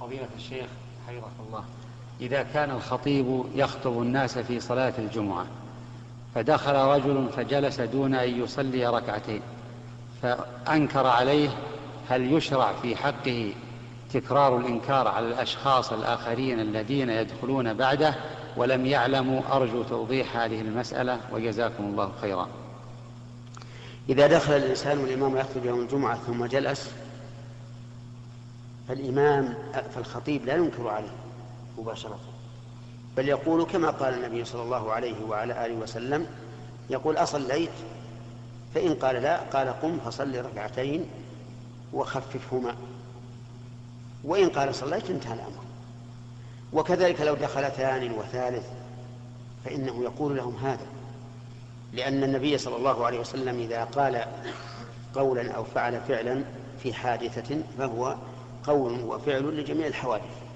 فضيلة الشيخ حفظك الله. إذا كان الخطيب يخطب الناس في صلاة الجمعة فدخل رجل فجلس دون أن يصلي ركعتين فأنكر عليه هل يشرع في حقه تكرار الإنكار على الأشخاص الآخرين الذين يدخلون بعده ولم يعلموا؟ أرجو توضيح هذه المسألة وجزاكم الله خيرا. إذا دخل الإنسان والإمام يخطب يوم الجمعة ثم جلس فالإمام فالخطيب لا ينكر عليه مباشرة بل يقول كما قال النبي صلى الله عليه وعلى آله وسلم يقول أصليت فإن قال لا قال قم فصل ركعتين وخففهما. وإن قال صليت انتهى الأمر. وكذلك لو دخل ثان وثالث فإنه يقول لهم هذا. لأن النبي صلى الله عليه وسلم إذا قال قولا أو فعل فعلا في حادثة فهو قول وفعل لجميع الحوادث.